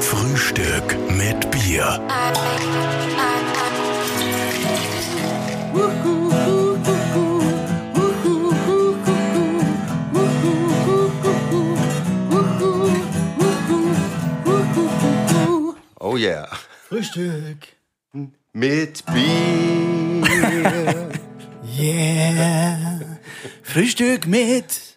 Frühstück mit Bier. Oh yeah. Frühstück. Mit Bier. Yeah. Frühstück mit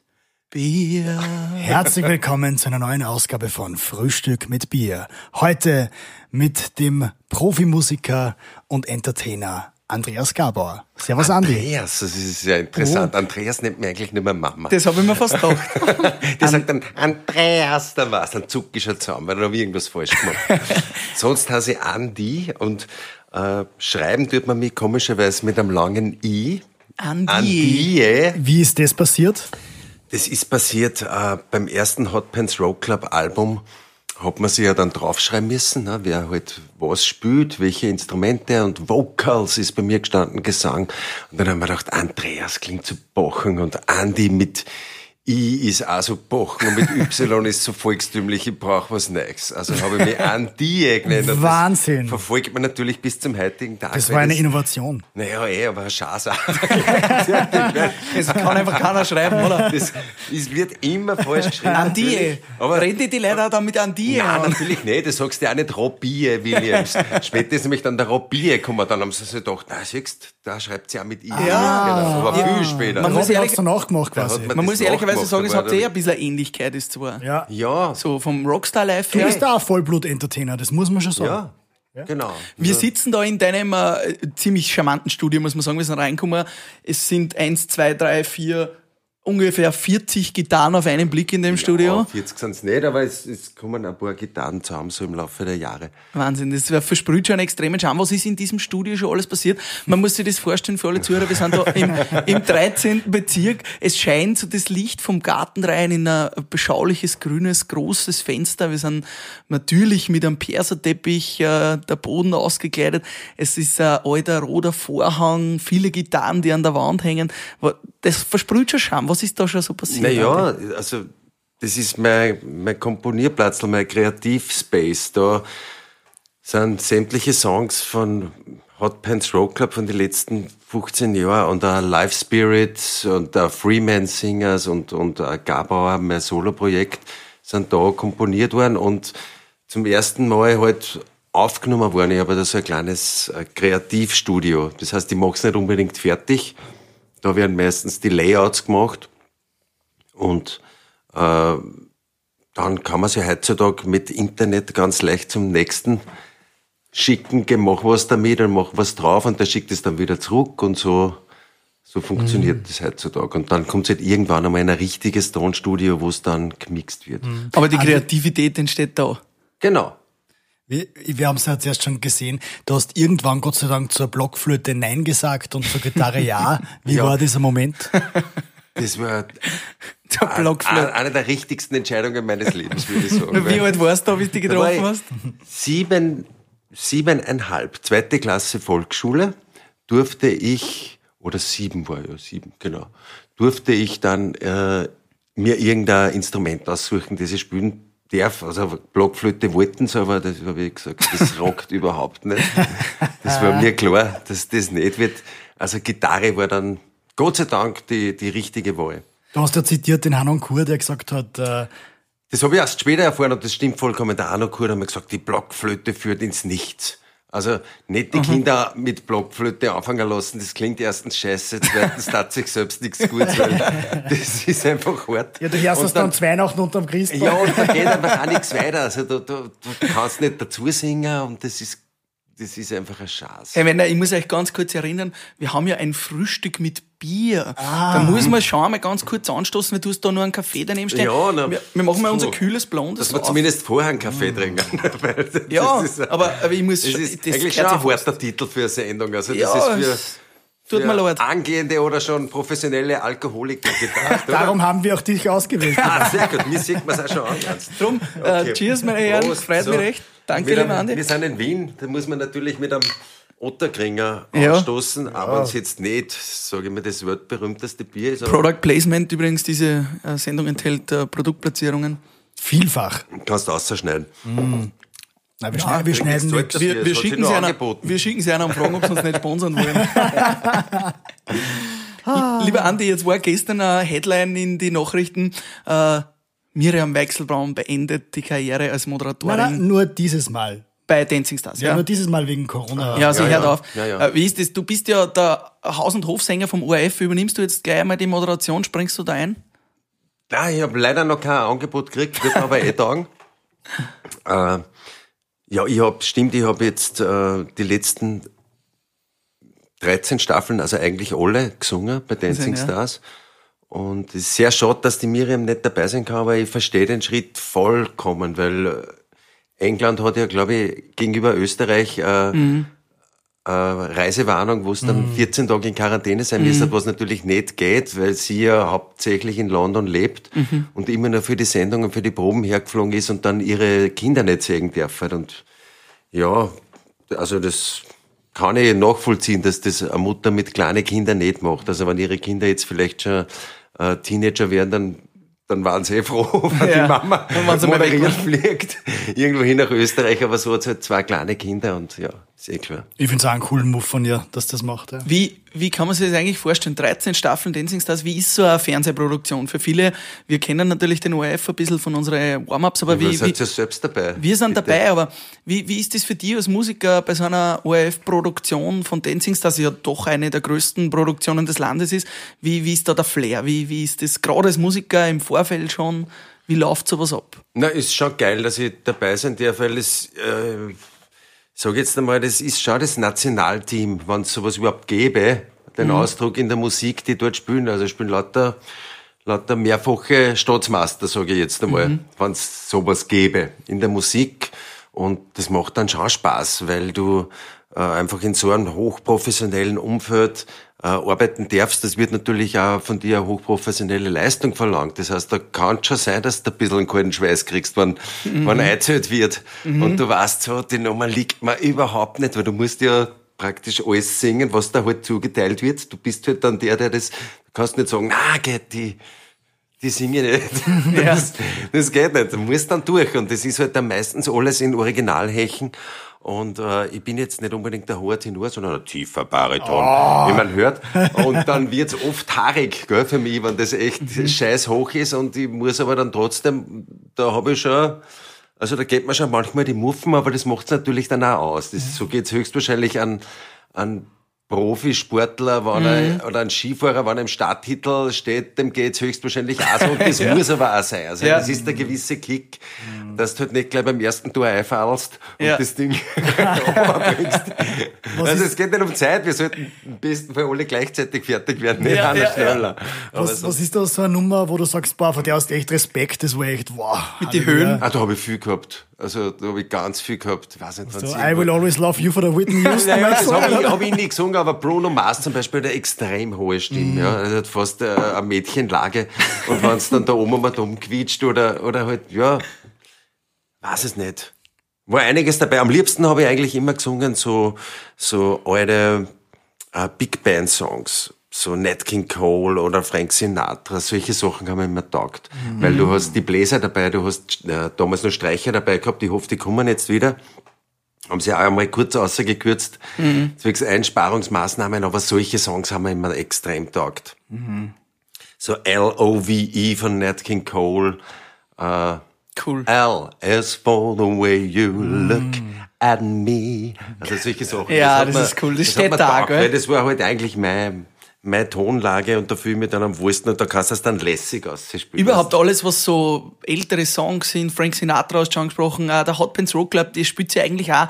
Bier. Herzlich willkommen zu einer neuen Ausgabe von Frühstück mit Bier. Heute mit dem Profimusiker und Entertainer Andreas Gabauer. Servus, Andi. Andreas, das ist ja interessant. Andreas nennt mir eigentlich nicht mehr Mama. Das habe ich mir fast gedacht. Der sagt dann, Andreas, dann war's, dann zuck ich schon zusammen, weil er habe irgendwas falsch gemacht. Sonst heiße ich Andi und äh, schreiben tut man mich komischerweise mit einem langen I. Andi. Andi? Wie ist das passiert? Das ist passiert äh, beim ersten Hot Pants Road Club Album. Hat man sich ja dann draufschreiben müssen, ne, wer halt was spielt, welche Instrumente und Vocals ist bei mir gestanden, Gesang. Und dann haben wir gedacht, Andreas klingt so bochen und Andi mit I ist auch so bochen und mit Y ist so volkstümlich, ich brauche was Neues. Also habe ich mich Andi genannt. Und Wahnsinn. Das verfolgt man natürlich bis zum heutigen Tag. Das war eine Innovation. Naja, eh, aber ein auch. Das kann einfach keiner schreiben, oder? Das, es wird immer falsch geschrieben. Andi. natürlich. Aber Reden die Leute auch dann mit Andi Nein, an? natürlich nicht. Das sagst du ja auch nicht Robbie Williams. Später ist nämlich dann der Robbie gekommen. Dann haben sie sich gedacht, na, siehst da schreibt sie auch mit I. Ja. Genau, aber Ja. viel später. Man Man muss ehrlich- es danach gemacht Da quasi. hat Man muss das ehrlicherweise nachgemacht, sagen, es da hat eh ein bisschen Ähnlichkeit, ist zwar. Ja. Ja, So vom Rockstar-Life Du her. bist auch ein Vollblut-Entertainer, das muss man schon sagen. ja, genau. Wir sitzen da in deinem äh, ziemlich charmanten Studio, muss man sagen. Wir sind reingekommen. Es sind eins, zwei, drei, vier, ungefähr 40 Gitarren auf einen Blick in dem Studio. Ja, 40 sind es nicht, aber es, es kommen ein paar Gitarren zusammen, so im Laufe der Jahre. Wahnsinn, das versprüht schon einen extremen Charme. Was ist in diesem Studio schon alles passiert? Man muss sich das vorstellen für alle Zuhörer. Wir sind da im, im 13. Bezirk. Es scheint so das Licht vom Garten rein in ein beschauliches, grünes, großes Fenster. Wir sind natürlich mit einem Perserteppich, äh, der Boden ausgekleidet. Es ist ein alter roter Vorhang, viele Gitarren, die an der Wand hängen. Das versprüht schon Charme. Was ist da schon so passiert? Naja, also das ist mein, mein Komponierplatz, mein Kreativspace. Da sind sämtliche Songs von Hot Pants Road Club von den letzten 15 Jahren und auch Live Spirits und auch Freeman Singers und, und Gabauer, mein Soloprojekt, sind da komponiert worden und zum ersten Mal halt aufgenommen worden. Ich habe da so ein kleines äh, Kreativstudio. Das heißt, ich mache es nicht unbedingt fertig. Da werden meistens die Layouts gemacht. Und äh, dann kann man sich heutzutage mit Internet ganz leicht zum nächsten schicken, geh, mach was damit und mach was drauf und der schickt es dann wieder zurück und so, so funktioniert das heutzutage. Und dann kommt es halt irgendwann einmal in ein richtiges Tonstudio, wo es dann gemixt wird. Aber die Kreativität entsteht da. Genau. Wir, wir haben es ja zuerst schon gesehen. Du hast irgendwann Gott sei Dank zur Blockflöte Nein gesagt und zur Gitarre Ja. Wie Ja. war dieser Moment? Das war Der Blockflöte. eine der richtigsten Entscheidungen meines Lebens, würde ich sagen. Wie alt warst du, bis du die Da war getroffen hast? Sieben, siebeneinhalb, zweite Klasse Volksschule, durfte ich, oder sieben war ja, sieben, genau, durfte ich dann äh, mir irgendein Instrument aussuchen, das ich spielen darf. Also Blockflöte wollten sie, aber das habe ich gesagt, das rockt überhaupt nicht. Das war mir klar, dass das nicht wird. Also Gitarre war dann Gott sei Dank die, die richtige Wahl. Du hast ja zitiert den Hanon Kur, der gesagt hat, äh, Das habe ich erst später erfahren und das stimmt vollkommen. Der Arno Kur hat mir gesagt, die Blockflöte führt ins Nichts. Also nicht die Kinder mit Blockflöte anfangen lassen, das klingt erstens scheiße, zweitens tat sich selbst nichts Gutes, weil das ist einfach hart. ja, du hörst Und das dann zu Weihnachten unterm Christbaum. Ja, und da geht einfach auch nichts weiter. Also du, du, du kannst nicht dazu singen und das ist, das ist einfach ein Schatz. Hey Männer, ich muss euch ganz kurz erinnern, wir haben ja ein Frühstück mit Bier. Da muss man schon mal ganz kurz anstoßen, weil du hast da nur einen Kaffee daneben stehen. Ja, na, wir, wir machen mal unser kühles Blondes Dass wir auf. zumindest vorher einen Kaffee trinken. Weil das Ja, ist, aber, aber ich muss das schon- ist das eigentlich schon ein harter Titel für eine Sendung. Also das Ja, ist für, tut für mir leid. angehende oder schon professionelle Alkoholiker gedacht. oder? Darum haben wir auch dich ausgewählt. Ah, sehr gut. Mir sieht man es auch schon an. Drum, Okay. äh, cheers, meine Herren, freut So. mich recht. Danke, einem- Andi. Wir sind in Wien, da muss man natürlich mit einem Otterkringer Ja. anstoßen, aber es jetzt nicht, sage ich mal, das weltberühmteste Bier ist. Product Placement übrigens, diese äh, Sendung enthält äh, Produktplatzierungen. Vielfach. Kannst du ausschneiden. Na, wir, schneiden, wir schneiden nichts Wir, wir, schicken sie einer, wir schicken sie einer und fragen, ob sie uns nicht sponsern wollen. Lieber Andi, jetzt war gestern eine Headline in die Nachrichten, äh, Miriam Weichselbraun beendet die Karriere als Moderatorin Nein, nein, nur dieses Mal. Bei Dancing Stars. Ja, Ja, nur dieses Mal wegen Corona. ja sie Ja, hört ja. auf. Ja, ja. Äh, Wie ist das? Du bist ja der Haus- und Hofsänger vom ORF. Übernimmst du jetzt gleich einmal die Moderation? Springst du da ein? Nein, ich habe leider noch kein Angebot gekriegt, wird aber eh tagen. Äh, ja, ich habe, stimmt, ich habe jetzt äh, die letzten 13 Staffeln, also eigentlich alle gesungen bei Dancing ja. Stars. Und es ist sehr schade, dass die Miriam nicht dabei sein kann, aber ich verstehe den Schritt vollkommen, weil äh, England hat ja, glaube ich, gegenüber Österreich äh, äh, Reisewarnung, wo es dann 14 Tage in Quarantäne sein müsste, was natürlich nicht geht, weil sie ja hauptsächlich in London lebt und immer nur für die Sendung und für die Proben hergeflogen ist und dann ihre Kinder nicht sehen darf. Und ja, also das kann ich nachvollziehen, dass das eine Mutter mit kleinen Kindern nicht macht. Also wenn ihre Kinder jetzt vielleicht schon äh, Teenager werden, dann dann waren sie eh froh, wenn Ja, die Mama moderiert fliegt, irgendwo hin nach Österreich, aber so hat sie halt zwei kleine Kinder und ja, ist eh klar. Ich finde es auch einen coolen Move von ihr, dass das macht. Ja. Wie, wie kann man sich das eigentlich vorstellen? 13 Staffeln Dancing Stars, wie ist so eine Fernsehproduktion? Für viele, wir kennen natürlich den ORF ein bisschen von unseren Warm-Ups, aber Wie, wie, ihr seid ja selbst dabei. wir sind Bitte. dabei, aber wie, wie ist das für dich als Musiker bei so einer ORF-Produktion von Dancing Stars, die ja doch eine der größten Produktionen des Landes ist? Wie, wie ist da der Flair? Wie, wie ist das gerade als Musiker im Vorfeld schon? Wie läuft sowas ab? Na, ist schon geil, dass ich dabei sein darf, weil es, äh, sag jetzt einmal, das ist schon das Nationalteam, wenn es sowas überhaupt gäbe, den Ausdruck in der Musik, die dort spielen. Also spielen lauter, lauter mehrfache Staatsmeister, sage ich jetzt einmal, wenn es sowas gäbe in der Musik. Und das macht dann schon Spaß, weil du äh, einfach in so einem hochprofessionellen Umfeld äh, arbeiten darfst. Das wird natürlich auch von dir eine hochprofessionelle Leistung verlangt. Das heißt, da kann schon sein, dass du ein bisschen einen kalten Schweiß kriegst, wenn, wenn eingezählt wird. Und du weißt so, die Nummer liegt mir überhaupt nicht, weil du musst ja praktisch alles singen, was da halt zugeteilt wird. Du bist halt dann der, der das, du kannst nicht sagen, na, geht die, die singe ich nicht. Das, das geht nicht. Du musst dann durch. Und das ist halt dann meistens alles in Originalhechen. Und äh, ich bin jetzt nicht unbedingt der hohe Tenor, sondern ein tiefer Bariton, wie man hört. Und dann wird's oft haarig, gell, für mich, wenn das echt scheiß hoch ist. Und ich muss aber dann trotzdem, da habe ich schon, also da geht man schon manchmal die Muffen, aber das macht's natürlich dann auch aus. Das, so geht's höchstwahrscheinlich an, an Profisportler, wenn er, oder ein Skifahrer, wenn er im Starttitel steht, dem geht's höchstwahrscheinlich auch so. Und das muss aber auch sein. Also Ja. das ist der gewisse Kick, dass du halt nicht gleich beim ersten Tor einfallst und Ja. das Ding runterbringst. Also es geht nicht um Zeit, wir sollten im besten Fall alle gleichzeitig fertig werden, nicht Ja, einer ja, schneller. Was, so- was ist da so eine Nummer, wo du sagst, boah, von der hast du echt Respekt, das war echt, wow. Mit die Halleluja. Höhen? Ah, da habe ich viel gehabt. Also da habe ich ganz viel gehabt. Ich weiß nicht, So, I will always love you for the Whitney Houston. Naja, das habe ich, hab ich nie gesungen, aber Bruno Mars zum Beispiel hat eine extrem hohe Stimme. Ja. Er hat fast äh, eine Mädchenlage. Und wenn es dann da oben mal dumm quietscht oder, oder halt, ja, weiß es nicht. War einiges dabei. Am liebsten habe ich eigentlich immer gesungen, so, so alte äh, Big Band Songs. So Nat King Cole oder Frank Sinatra, solche Sachen haben mir immer taugt. Weil du hast die Bläser dabei, du hast äh, damals noch Streicher dabei gehabt, ich hoffe, die kommen jetzt wieder haben sie auch einmal kurz ausgekürzt, Mhm. zwecks Einsparungsmaßnahmen, aber solche Songs haben mir immer extrem taugt. Mhm. So L-O-V-E von Nat King Cole, äh, Cool. L is for the way you look at me. Also solche Sachen. Ja, das mir- ist cool. Das hat steht da, gell? Weil das war halt eigentlich mein, meine Tonlage und da fühle ich mich dann am wohlsten und da kannst du es dann lässig ausspielen. Überhaupt alles, was so ältere Songs sind, Frank Sinatra hast du schon angesprochen, äh, der Hot Pants Rock Club, die spielt ja eigentlich auch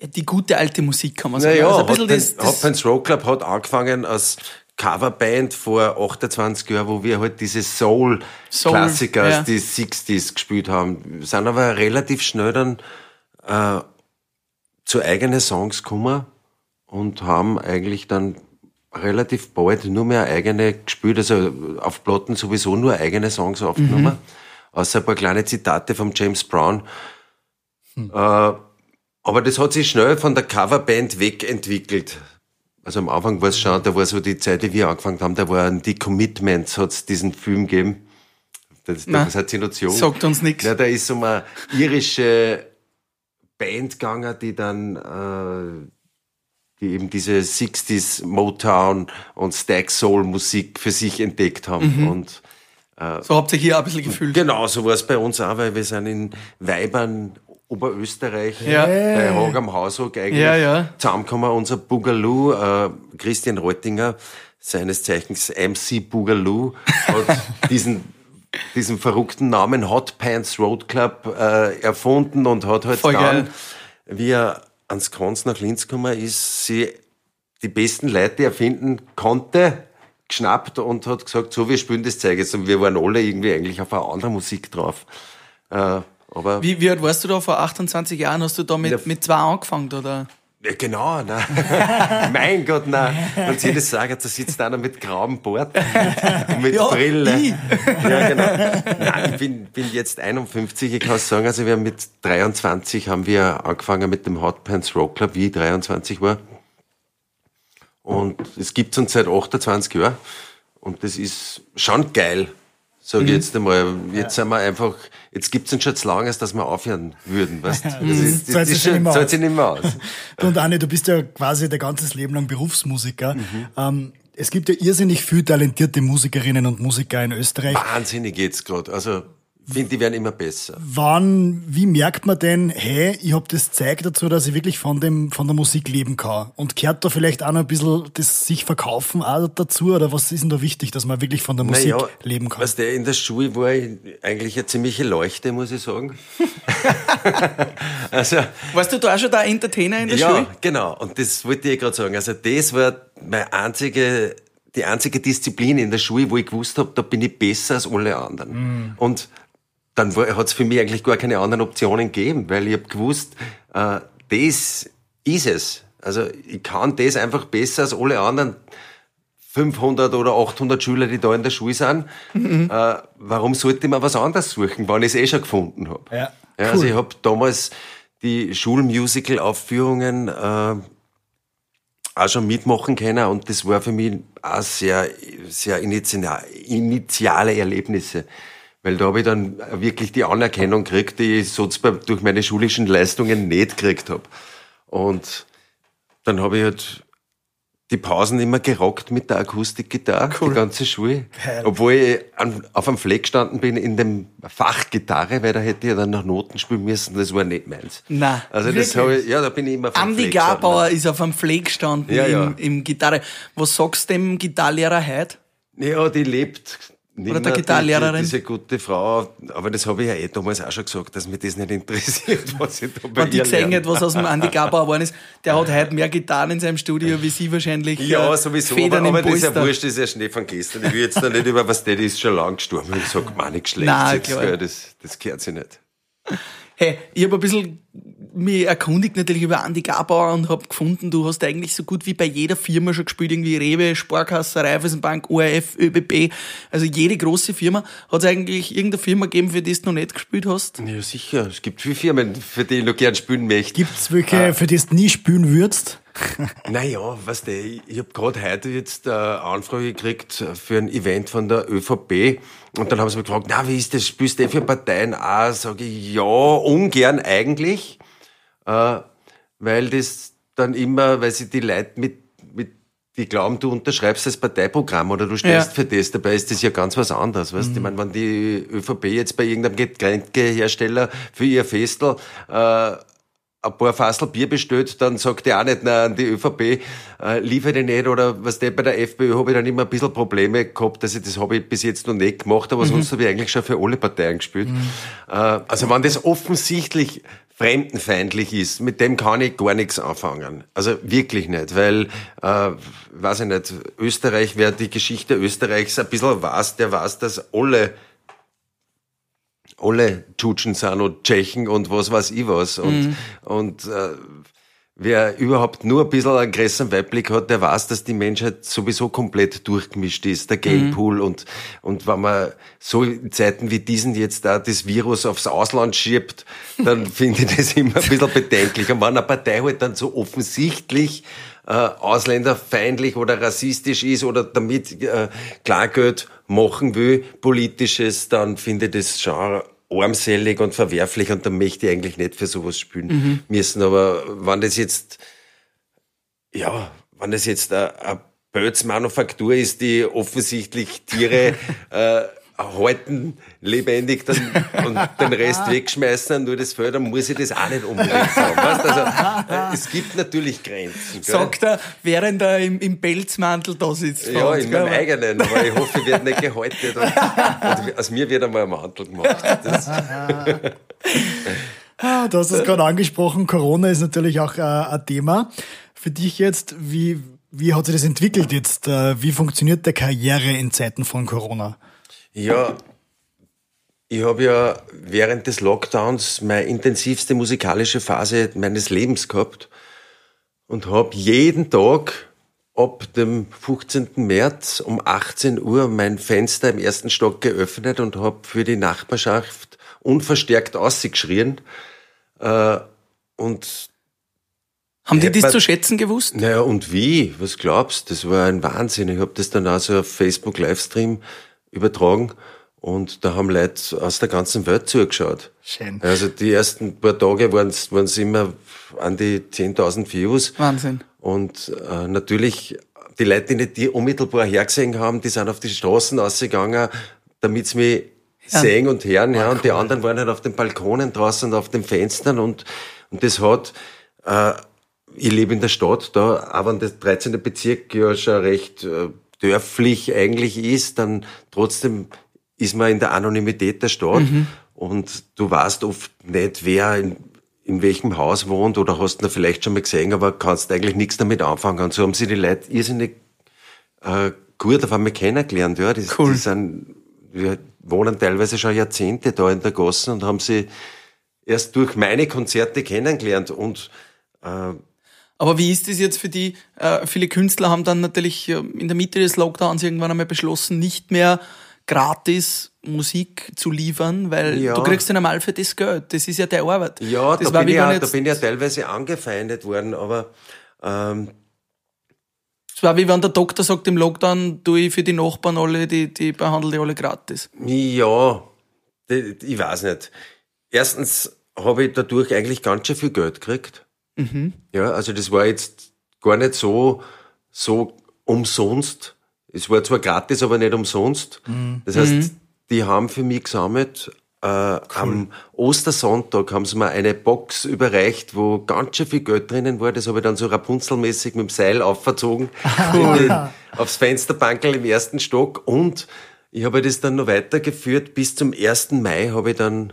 die gute alte Musik, kann man sagen. Naja, also Hot, das, Hot Pants Rock Club hat angefangen als Coverband vor 28 Jahren, wo wir halt diese Soul-Klassiker Soul, ja. aus die 60s gespielt haben. Wir sind aber relativ schnell dann äh, zu eigenen Songs gekommen und haben eigentlich dann relativ bald nur mehr eigene gespielt, also auf Platten sowieso nur eigene Songs aufgenommen, Mhm. außer ein paar kleine Zitate vom James Brown. Äh, aber das hat sich schnell von der Coverband wegentwickelt. Also am Anfang war es schon, da war so die Zeit, die wir angefangen haben, da waren die Commitments, hat es diesen Film gegeben. Das, Nein. das hat sie noch jung. Sagt uns. Ja, da ist um eine irische Band gegangen, die dann äh, die eben diese 60s Motown und Stack Soul Musik für sich entdeckt haben. Mhm. Und So habt ihr hier ein bisschen gefühlt. genau so war es bei uns auch, weil wir sind in Weibern Oberösterreich Ja. bei Hag am Haushock eigentlich Ja, ja. zusammengekommen. Unser Boogaloo, äh, Christian Reutinger, seines Zeichens MC Boogaloo, hat diesen diesen verrückten Namen Hot Pants Road Club äh, erfunden und hat halt Voll dann, geil. wie er ans Kranz nach Linz gekommen ist, sie die besten Leute, die er finden konnte, geschnappt und hat gesagt, so, wir spielen das Zeug jetzt. Und wir waren alle irgendwie eigentlich auf eine andere Musik drauf. Äh, aber Wie, wie alt warst du da vor 28 Jahren? Hast du da mit, mit zwei angefangen, oder? Ja, genau, nein. mein Gott, nein. Wenn Sie das sagen, da sitzt einer mit grauem Bart und mit Ja, Brille. ich. Ja, genau. Nein, ich bin, bin jetzt 51, ich kann sagen, also wir haben mit 23 haben wir angefangen mit dem Hot Pants Rock Club, wie ich 23 war. Und es gibt uns seit 28 Jahren. Und das ist schon geil, sage Mhm. jetzt einmal. Jetzt sind wir einfach, jetzt gibt's uns schon zu lange, dass wir aufhören würden. Weißt? Das, ist, das, Zahlt sich ist schon zahlt sich nicht mehr aus. Und Anne, du bist ja quasi dein ganzes Leben lang Berufsmusiker. Mhm. Ähm, es gibt ja irrsinnig viele talentierte Musikerinnen und Musiker in Österreich. Wahnsinnig jetzt gerade. Also, finde, die werden immer besser. Wann, wie merkt man denn, hey, ich habe das Zeug dazu, dass ich wirklich von dem, von der Musik leben kann? Und kehrt da vielleicht auch noch ein bisschen das sich verkaufen auch dazu? Oder was ist denn da wichtig, dass man wirklich von der Musik leben kann? Weißt du, in der Schule war ich eigentlich eine ziemliche Leuchte, muss ich sagen. also, Warst du da auch schon der Entertainer in der ja, Schule? genau. Und das wollte ich gerade sagen. Also, das war meine einzige, die einzige Disziplin in der Schule, wo ich gewusst habe, da bin ich besser als alle anderen. Mhm. Und dann hat es für mich eigentlich gar keine anderen Optionen gegeben, weil ich habe gewusst, äh, das ist es. Also ich kann das einfach besser als alle anderen 500 oder 800 Schüler, die da in der Schule sind. Mhm. Äh, warum sollte ich mir was anderes suchen, wenn ich es eh schon gefunden habe? Ja, Ja, also ich habe damals die Schulmusical-Aufführungen äh, auch schon mitmachen können und das war für mich auch sehr, sehr initiale Erlebnisse. Weil da habe ich dann wirklich die Anerkennung gekriegt, die ich sonst durch meine schulischen Leistungen nicht gekriegt habe. Und dann habe ich halt die Pausen immer gerockt mit der Akustikgitarre, die ganze Schule. Geil. Obwohl ich an, auf einem Fleck gestanden bin in dem Fach Gitarre, weil da hätte ich dann noch Noten spielen müssen, das war nicht meins. Nein. Also das habe ich, ja, da bin ich immer auf dem Andi Fleck gestanden. Ist auf einem Pfleg gestanden Ja, im, ja. im Gitarre. Was sagst du dem Gitarrlehrer heute? Ja, die lebt nicht Oder der. Die, die, diese gute Frau, aber das habe ich ja eh damals auch schon gesagt, dass mich das nicht interessiert, was ich da bei Wenn die gesehen hat, was aus dem Andi Gabauer geworden ist, der hat heute mehr Gitarren in seinem Studio wie sie wahrscheinlich. Ja, äh, sowieso, Federn aber, aber das ist ja wurscht, das ist ja Schnee von gestern. Ich will jetzt da nicht über was der ist schon lang gestorben. Ich sag, man, nichts schlecht. Nein, jetzt, das, das gehört sich nicht. Hey, ich habe ein bisschen mich erkundigt natürlich über Andi Gabauer und habe gefunden, du hast eigentlich so gut wie bei jeder Firma schon gespielt, irgendwie Rewe, Sparkasse, Raiffeisenbank, ORF, ÖBB, also jede große Firma. Hat es eigentlich irgendeine Firma gegeben, für die du noch nicht gespielt hast? Ja, sicher. Es gibt viele Firmen, für die ich noch gern spielen möchte. Gibt's welche, Ah. für die du nie spielen würdest? Naja, weißt du, ich, habe gerade heute jetzt eine Anfrage gekriegt für ein Event von der ÖVP. Und dann haben sie mich gefragt, na, wie ist das? Spielst du eh für Parteien auch? Sage ich, ja, ungern eigentlich. Äh, weil das dann immer, weil sie die Leute mit, mit die glauben, du unterschreibst das Parteiprogramm oder du stellst Ja. für das. Dabei ist das ja ganz was anderes. Weißt? Ich meine, wenn die ÖVP jetzt bei irgendeinem Getränkehersteller für ihr Festel äh, ein paar Fassel Bier bestellt, dann sagt er auch nicht, nein, die ÖVP äh, liefert ich nicht oder was der bei der FPÖ habe ich dann immer ein bisschen Probleme gehabt, dass ich das habe ich bis jetzt noch nicht gemacht, aber sonst habe ich eigentlich schon für alle Parteien gespielt. Äh, also wenn das offensichtlich fremdenfeindlich ist, mit dem kann ich gar nichts anfangen. Also wirklich nicht, weil, äh, weiß ich nicht, Österreich, wer die Geschichte Österreichs ein bisschen weiß, der weiß, dass alle alle Tschutschen sind und Tschechen und was weiß ich was. Und, und äh, wer überhaupt nur ein bisschen einen größeren Weitblick hat, der weiß, dass die Menschheit sowieso komplett durchgemischt ist, der Gamepool mhm. und, und wenn man so in Zeiten wie diesen jetzt da das Virus aufs Ausland schiebt, dann finde ich das immer ein bisschen bedenklich. Und wenn eine Partei halt dann so offensichtlich äh, ausländerfeindlich oder rassistisch ist oder damit äh, Klargeld machen will, politisches, dann finde ich das schon armselig und verwerflich und dann möchte ich eigentlich nicht für sowas spielen mhm. müssen. Aber wenn das jetzt, ja, wenn das jetzt eine Bötzmanufaktur ist, die offensichtlich Tiere äh, halten, lebendig dann, und den Rest wegschmeißen, nur das Feld, dann muss ich das auch nicht unbedingt haben. Weißt? Also, äh, es gibt natürlich Grenzen. Gell? Sagt er, während er im, im Pelzmantel da sitzt. Ja, uns, in meinem eigenen, aber ich hoffe, ich werde nicht gehalten. Und, und aus mir wird einmal ein Mantel gemacht. ah, du hast es gerade angesprochen, Corona ist natürlich auch äh, ein Thema. Für dich jetzt, wie, wie hat sich das entwickelt jetzt? Äh, wie funktioniert der Karriere in Zeiten von Corona? Ja, ich habe ja während des Lockdowns meine intensivste musikalische Phase meines Lebens gehabt und habe jeden Tag ab dem 15. März um 18 Uhr mein Fenster im ersten Stock geöffnet und habe für die Nachbarschaft unverstärkt ausgeschrien. Äh, und haben die das zu schätzen gewusst? Naja, und wie? Was glaubst? du? Das war ein Wahnsinn. Ich habe das dann also auf Facebook Livestream übertragen. Und da haben Leute aus der ganzen Welt zugeschaut. Schön. Also die ersten paar Tage waren es immer an die 10.000 Views. Wahnsinn. Und äh, natürlich, die Leute, die nicht die unmittelbar hergesehen haben, die sind auf die Straßen ausgegangen, damit sie mich ja. sehen und hören. Ja. Und die anderen waren halt auf den Balkonen draußen und auf den Fenstern. Und, und das hat... Äh, ich lebe in der Stadt, da, aber der 13. Bezirk ja schon recht... Äh, dörflich eigentlich ist, dann trotzdem ist man in der Anonymität der Stadt mhm. und du weißt oft nicht, wer in, in welchem Haus wohnt oder hast ihn vielleicht schon mal gesehen, aber kannst eigentlich nichts damit anfangen. Und so haben sie die Leute irrsinnig äh, gut auf einmal kennengelernt. Ja, die, cool. die sind, wir wohnen teilweise schon Jahrzehnte da in der Gossen und haben sie erst durch meine Konzerte kennengelernt und äh, aber wie ist das jetzt für die? Äh, viele Künstler haben dann natürlich äh, in der Mitte des Lockdowns irgendwann einmal beschlossen, nicht mehr gratis Musik zu liefern, weil ja. du kriegst ja normal für das Geld. Das ist ja der Arbeit. Ja, das da, bin ich ja, da bin ich ja teilweise angefeindet worden, aber ähm, es war wie wenn der Doktor sagt, im Lockdown tue ich für die Nachbarn alle, die, die behandle ich alle gratis. Ja, ich weiß nicht. Erstens habe ich dadurch eigentlich ganz schön viel Geld gekriegt. Mhm. Ja, also das war jetzt gar nicht so, so umsonst. Es war zwar gratis, aber nicht umsonst. Mhm. Das heißt, mhm. die haben für mich gesammelt. Äh, cool. Am Ostersonntag haben sie mir eine Box überreicht, wo ganz schön viel Geld drinnen war. Das habe ich dann so Rapunzelmäßig mit dem Seil aufverzogen cool. aufs Fensterbankel im ersten Stock. Und ich habe das dann noch weitergeführt. Bis zum 1. Mai habe ich dann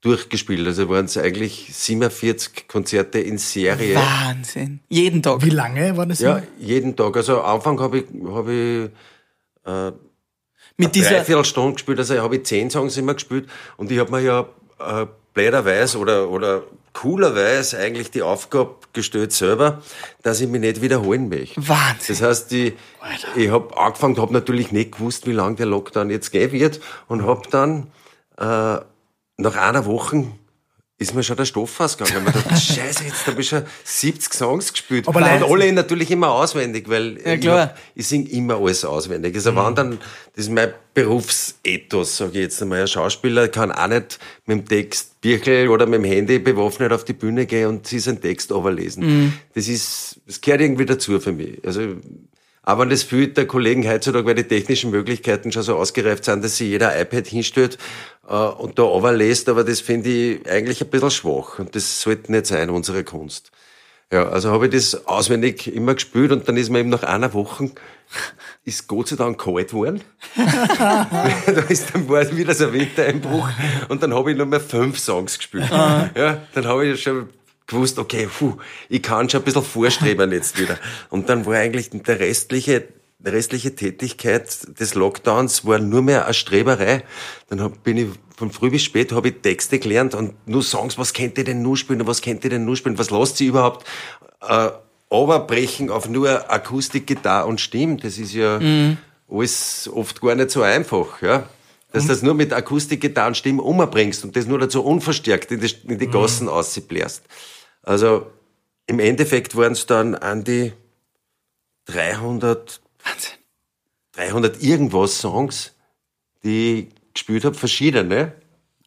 durchgespielt. Also waren es eigentlich 47 Konzerte in Serie. Wahnsinn. Jeden Tag. Wie lange war das? Ja, jeden Tag. Also am Anfang habe ich, hab ich äh, mit dieser Dreiviertelstunde gespielt. Also habe ich zehn Songs immer gespielt. Und ich habe mir ja äh, blöderweise oder, oder coolerweise eigentlich die Aufgabe gestellt selber, dass ich mich nicht wiederholen möchte. Wahnsinn. Das heißt, ich, ich habe angefangen, habe natürlich nicht gewusst, wie lange der Lockdown jetzt gehen wird und habe dann äh, nach einer Woche ist mir schon der Stoff ausgegangen. Man dachte, Scheiße, jetzt habe ich schon 70 Songs gespielt. Aber und alle natürlich immer auswendig, weil ja, klar. ich, ich singe immer alles auswendig. Also mhm. dann, das ist mein Berufsethos, sage ich jetzt einmal. Ein Schauspieler kann auch nicht mit dem Text Birchel oder mit dem Handy bewaffnet auf die Bühne gehen und sich seinen Text overlesen. Mhm. Das ist, das gehört irgendwie dazu für mich. Also aber das fühlt der Kollegen heutzutage, weil die technischen Möglichkeiten schon so ausgereift sind, dass sich jeder iPad hinstellt äh, und da overlässt, aber das finde ich eigentlich ein bisschen schwach und das sollte nicht sein, unsere Kunst. Ja, also habe ich das auswendig immer gespielt und dann ist mir eben nach einer Woche ist Gott sei Dank kalt geworden. da ist dann war wieder so ein Wintereinbruch und dann habe ich nur mehr fünf Songs gespielt. Ja, dann habe ich schon gewusst, okay, puh, ich kann schon ein bisschen vorstreben jetzt wieder. Und dann war eigentlich der restliche, die restliche Tätigkeit des Lockdowns war nur mehr eine Streberei. Dann hab, bin ich von früh bis spät habe ich Texte gelernt und nur Songs, was kennt ihr denn nur spielen, was kennt ihr denn nur spielen, was lasst sie überhaupt äh, overbrechen auf nur Akustik, Gitarre und Stimme, das ist ja alles oft gar nicht so einfach, ja. Dass du das nur mit Akustik, Gitarre und Stimme umbringst und das nur dazu unverstärkt in die, in die Gassen ausbläst. Also im Endeffekt waren es dann an die 300, Wahnsinn. 300 irgendwas Songs, die ich gespielt habe, verschiedene.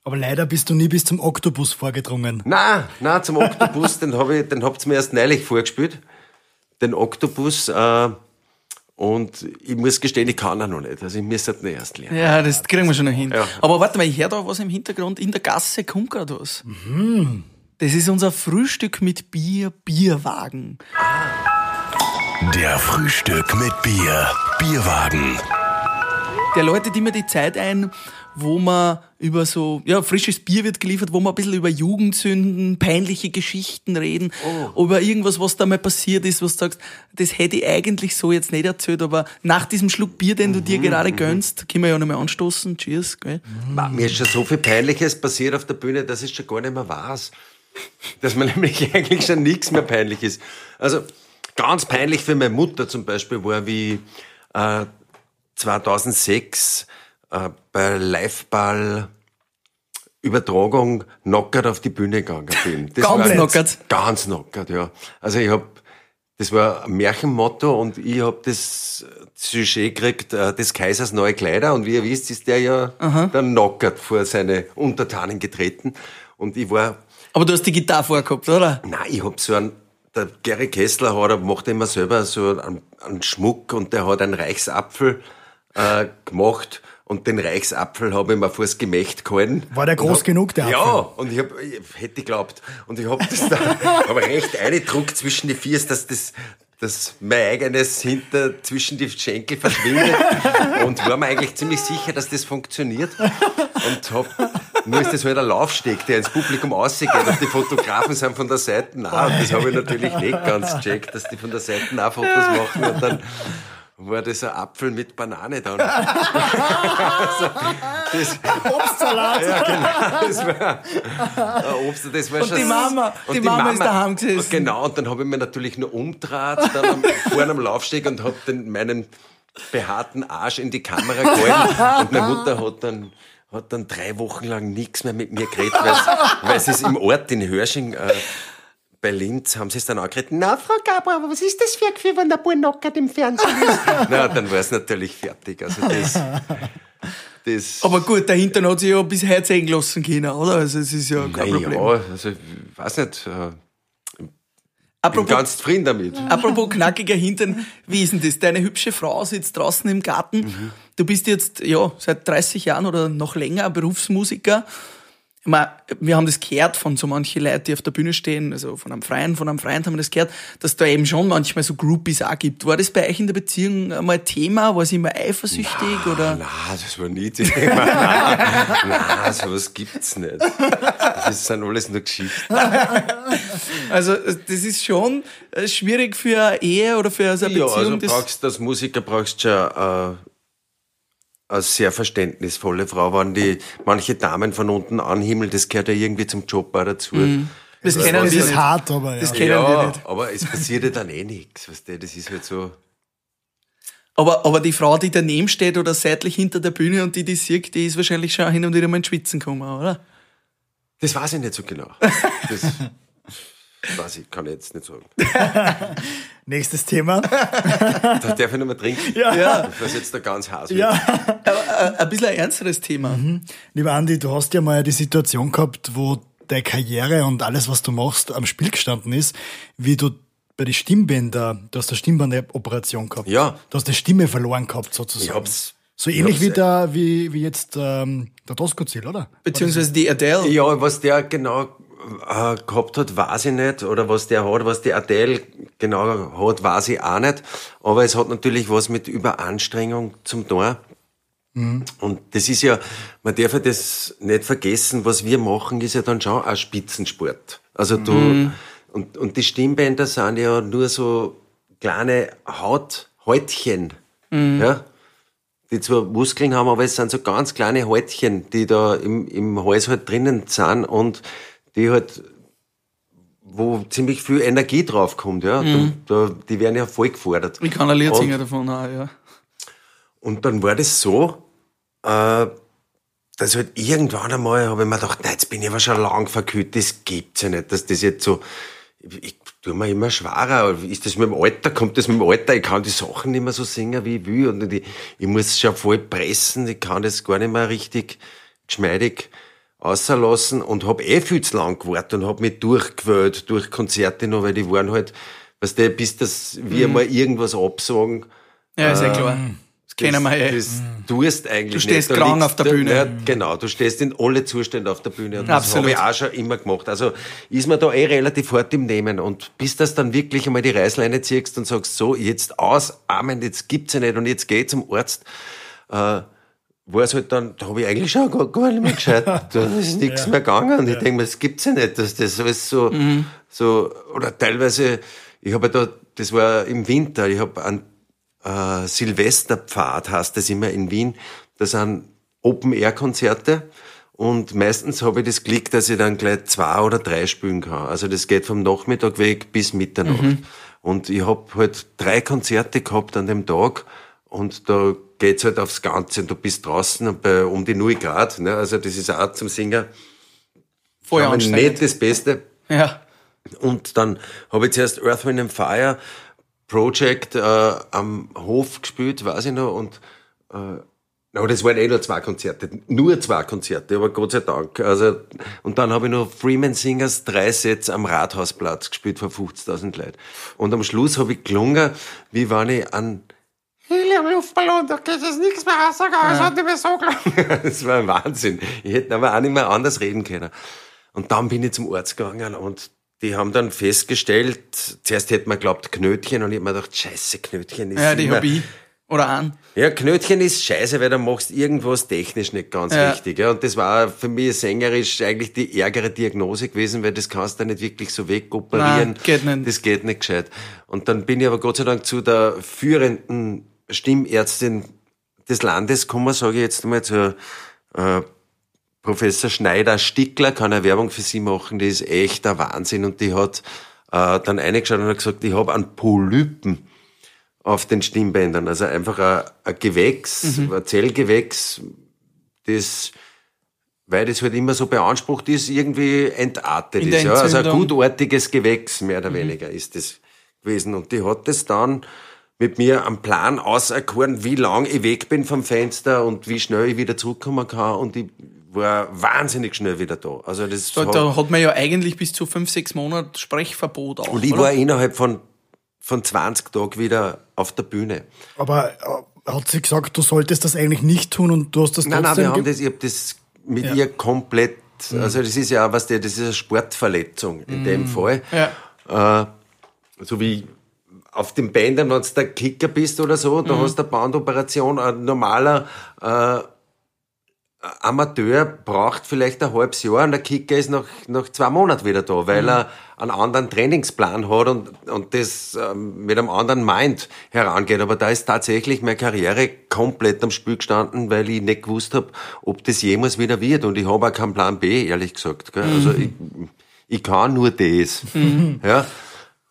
Aber leider bist du nie bis zum Oktopus vorgedrungen. Na, na, zum Oktopus, den hab ich, den habt's mir erst neulich vorgespielt. Den Oktopus, äh, und ich muss gestehen, ich kann ihn noch nicht. Also ich müsste ihn erst lernen. Ja, das kriegen wir schon noch hin. Ja. Aber warte mal, ich höre da was im Hintergrund. In der Gasse kommt gerade was. Das ist unser Frühstück mit Bier, Bierwagen. Der Frühstück mit Bier. Bierwagen. Der läutet immer die Zeit ein, wo man über so, ja, frisches Bier wird geliefert, wo man ein bisschen über Jugendsünden, peinliche Geschichten reden, über irgendwas, was da mal passiert ist, was du sagst, das hätte ich eigentlich so jetzt nicht erzählt, aber nach diesem Schluck Bier, den du dir gerade gönnst, können wir ja nochmal anstoßen. Cheers, gell? Ma, Mir ist schon so viel Peinliches passiert auf der Bühne, dass ich schon gar nicht mehr weiß. Dass mir nämlich eigentlich schon nichts mehr peinlich ist. Also ganz peinlich für meine Mutter zum Beispiel war, wie äh, 2006 äh, bei Liveball Übertragung knockert auf die Bühne gegangen bin. Das Ganz knockert? Ganz knockert, ja. Also ich hab, das war ein Märchenmotto und ich hab das Sujet gekriegt, äh, des Kaisers neue Kleider und wie ihr wisst, ist der ja dann knockert vor seine Untertanen getreten und ich war Aber du hast die Gitarre vorgehabt, oder? Nein, ich hab so einen, der Gary Kessler hat, er macht immer selber so einen, einen Schmuck und der hat einen Reichsapfel äh, gemacht und den Reichsapfel habe ich mir vors Gemächt gehalten. War der groß Und genug, der Ja, Apfel? und ich, hab, ich hätte geglaubt. Und ich hab das da hab recht eingedruckt zwischen die Viers, dass das dass mein eigenes hinter zwischen die Schenkel verschwindet und war mir eigentlich ziemlich sicher, dass das funktioniert und hab nur ist das halt ein Laufsteg, der ins Publikum ausgeht und die Fotografen sind von der Seite nah und das habe ich natürlich nicht ganz gecheckt, dass die von der Seite nah Fotos machen und dann war das ein Apfel mit Banane dann. also, das, Obstsalat. ja, genau. Das war Obst, das war Und schon die Mama- die Mama ist daheim gesessen. Genau, und dann habe ich mir natürlich nur umgedreht, dann am, vorne am Laufsteg und habe meinen behaarten Arsch in die Kamera gehalten. Und meine Mutter hat dann hat dann drei Wochen lang nichts mehr mit mir geredet, weil sie es im Ort in Hörsching äh, bei Linz haben sie es dann angeredet. Na, Frau Gabriel, aber was ist das für ein Gefühl, wenn der Ball knockert im Fernsehen ist? Na, dann war es natürlich fertig. Also das, das Aber gut, der Hintern hat sich ja bis heute sehen lassen können, oder? Also es ist ja kein Problem. ja, also ich weiß nicht, äh, bin Apropos, ganz zufrieden damit. apropos knackiger Hintern, wie ist denn das? Deine hübsche Frau sitzt draußen im Garten. Du bist jetzt, ja, seit 30 Jahren oder noch länger Berufsmusiker. Ich mein, wir haben das gehört von so manchen Leuten, die auf der Bühne stehen, also von einem Freien, von einem Freund haben wir das gehört, dass da eben schon manchmal so Groupies auch gibt. War das bei euch in der Beziehung einmal Thema? War sie immer eifersüchtig oder? Na, das war nie Thema. Nein, nein, sowas gibt's nicht. Das sind alles nur Geschichten. Also, das ist schon äh, schwierig für eine Ehe oder für so eine Ja, Beziehung. also das, brauchst, als Musiker brauchst du schon äh, eine sehr verständnisvolle Frau. Wenn die manche Damen von unten anhimmeln, das gehört ja irgendwie zum Job auch dazu. das das kennen wir ist nicht. hart, aber ja. Das kennen wir Ja, nicht. aber es passiert ja dann eh nichts. Weißt du? Das ist halt so. Aber, aber die Frau, die daneben steht oder seitlich hinter der Bühne und die die sieht, die ist wahrscheinlich schon hin und wieder mal ins Schwitzen gekommen, oder? Das weiß ich nicht so genau. Das weiß ich, kann ich jetzt nicht sagen. Nächstes Thema. Da darf ich noch mal trinken. Ja. Bevor es jetzt da ganz heiß wird. Ja. Ein, ein bisschen ein ernsteres Thema. Lieber Andi, du hast ja mal die Situation gehabt, wo deine Karriere und alles, was du machst, am Spiel gestanden ist, wie du bei den Stimmbänder, du hast eine Stimmbandoperation gehabt. Ja. Du hast die Stimme verloren gehabt, sozusagen. Ich hab's. so ähnlich ich wie, der, wie, wie jetzt ähm, der Doskozil, oder? Beziehungsweise die Adele. Ja, was der genau äh, gehabt hat, weiß ich nicht. Oder was der hat, was die Adele genau hat, weiß ich auch nicht. Aber es hat natürlich was mit Überanstrengung zum tun. Und das ist ja, man darf ja das nicht vergessen, was wir machen, ist ja dann schon ein Spitzensport. Also du, und, und die Stimmbänder sind ja nur so kleine Hauthäutchen, ja, die zwar Muskeln haben, aber es sind so ganz kleine Häutchen, die da im, im Hals halt drinnen sind und die halt wo ziemlich viel Energie draufkommt, ja. Da, da, die werden ja voll gefordert. Ich kann ein Lied singen davon auch, ja. Und dann war das so, äh, dass halt irgendwann einmal habe ich mir gedacht, nein, jetzt bin ich aber schon lang verkühlt, das gibt's ja nicht, dass das jetzt so, ich tue mir immer schwerer, ist das mit dem Alter, kommt das mit dem Alter, ich kann die Sachen nicht mehr so singen, wie ich will und ich, ich muss schon voll pressen, ich kann das gar nicht mehr richtig geschmeidig außerlassen und hab eh viel zu lang gewartet und hab mich durchgewählt durch Konzerte noch, weil die waren halt, weißt du, bis das wir mal irgendwas absagen, Ja, ist ja klar. Das kennen wir eh. das tust eigentlich Du stehst nicht. Krank auf der Bühne. Ja, genau, du stehst in alle Zustände auf der Bühne und das Absolut. habe ich auch schon immer gemacht. Also ist man da eh relativ hart im Nehmen und bis das dann wirklich einmal die Reißleine ziehst und sagst, so, jetzt aus, Amen, jetzt gibt's ja nicht und jetzt geh zum Arzt, äh, war es halt dann, da habe ich eigentlich schon gar, gar nicht mehr gescheit, da ist nichts mehr gegangen und ich denke mir, das gibt's ja nicht, dass das alles so, Mhm. so, oder teilweise, ich habe ja da, das war im Winter, ich habe einen äh, Silvesterpfad heißt das immer in Wien. Das sind Open-Air-Konzerte. Und meistens habe ich das Glück, dass ich dann gleich zwei oder drei spielen kann. Also das geht vom Nachmittag weg bis Mitternacht. Und ich habe halt drei Konzerte gehabt an dem Tag. Und da geht's halt aufs Ganze. Und du bist draußen bei um die 0 Grad. Ne? Also das ist auch zum aber anstrengend. nicht das Beste. Ja. Und dann habe ich zuerst Earth, Wind and Fire Project äh, am Hof gespielt, weiß ich noch, und äh, aber das waren eh nur zwei Konzerte, nur zwei Konzerte, aber Gott sei Dank. Also, und dann habe ich noch Freeman Singers drei Sets am Rathausplatz gespielt vor 50.000 Leuten. Und am Schluss habe ich gelungen, wie wenn ich an Helium-Luftballon, da geht jetzt nichts mehr rausgegangen, es hat mehr so. Das war ein Wahnsinn. Ich hätte aber auch nicht mehr anders reden können. Und dann bin ich zum Arzt gegangen und die haben dann festgestellt, zuerst hätte man glaubt Knötchen und ich hab mir gedacht, scheiße, Knötchen ist Ja, die hab ich. Oder an. ja, Knötchen ist scheiße, weil du machst irgendwas technisch nicht ganz Ja. richtig. Ja. Und das war für mich sängerisch eigentlich die ärgere Diagnose gewesen, weil das kannst du nicht wirklich so wegoperieren. Nein, geht nicht. Das geht nicht gescheit. Und dann bin ich aber Gott sei Dank zu der führenden Stimmärztin des Landes gekommen, sage ich jetzt einmal, zur äh, Professor Schneider Stickler, kann eine Werbung für sie machen, die ist echt der Wahnsinn. Und die hat äh, dann eingeschaut und hat gesagt, ich habe einen Polypen auf den Stimmbändern. Also einfach ein, ein Gewächs, Mhm. ein Zellgewächs, das, weil das halt immer so beansprucht ist, irgendwie entartet ist. Ja? Also ein gutartiges Gewächs, mehr Mhm. oder weniger, ist das gewesen. Und die hat das dann mit mir am Plan auserkoren, wie lang ich weg bin vom Fenster und wie schnell ich wieder zurückkommen kann. Und ich war wahnsinnig schnell wieder da. Also das Da, hat- da hat man ja eigentlich bis zu fünf, sechs Monate Sprechverbot auch. und ich oder? war innerhalb von, von 20 Tagen wieder auf der Bühne. Aber äh, hat sie gesagt, du solltest das eigentlich nicht tun und du hast das Nein, nein, trotzdem wir haben ge- das, ich hab das mit Ja. ihr komplett, also das ist ja, was der, das ist eine Sportverletzung in dem Fall. Ja. Äh, so wie auf den Bändern, wenn du der Kicker bist oder so, da hast du eine Bandoperation, ein normaler äh, Amateur braucht vielleicht ein halbes Jahr und der Kicker ist nach, nach zwei Monaten wieder da, weil er einen anderen Trainingsplan hat und, und das ähm, mit einem anderen Mind herangeht. Aber da ist tatsächlich meine Karriere komplett am Spiel gestanden, weil ich nicht gewusst habe, ob das jemals wieder wird. Und ich habe auch keinen Plan B, ehrlich gesagt. Gell? Also ich, ich kann nur das. Ja?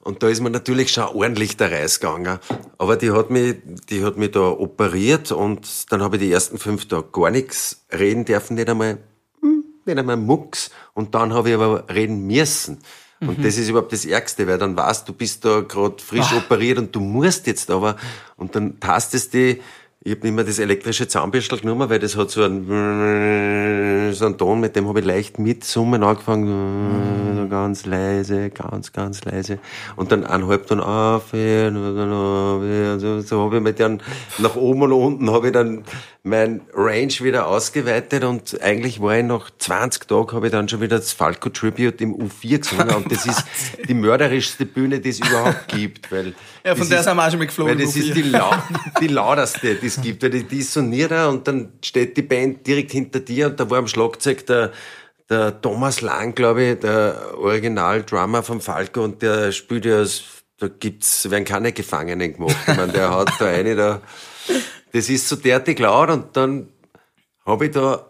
Und da ist mir natürlich schon ordentlich der Reis gegangen. Aber die hat mich, die hat mich da operiert und dann habe ich die ersten fünf Tage gar nichts reden dürfen, nicht einmal, hm, nicht einmal Mucks. Und dann habe ich aber reden müssen. Und das ist überhaupt das Ärgste, weil dann weißt du, bist da gerade frisch operiert und du musst jetzt aber, und dann tastest die, ich habe immer das elektrische Zahnbürstel genommen, weil das hat so einen, so einen Ton, mit dem habe ich leicht mitsummen angefangen, so ganz leise, ganz, ganz leise. Und dann eineinhalb Ton auf, so, so habe ich mir dann nach oben und unten habe ich dann mein Range wieder ausgeweitet und eigentlich war ich nach 20 Tagen habe ich dann schon wieder das Falco Tribute im U4 gesungen und das ist die mörderischste Bühne, die es überhaupt gibt, weil Ja, von der ist- sind wir auch schon mal geflogen, Weil das U4. ist die, lau die lauterste, die es gibt, weil die, die ist so nieder und dann steht die Band direkt hinter dir und da war am Schlagzeug der der Thomas Lang, glaube ich, der Original-Drummer vom Falco und der spielt ja, da gibt's, werden keine Gefangenen gemacht. Ich meine, der hat da eine da, das ist so derartig laut und dann habe ich da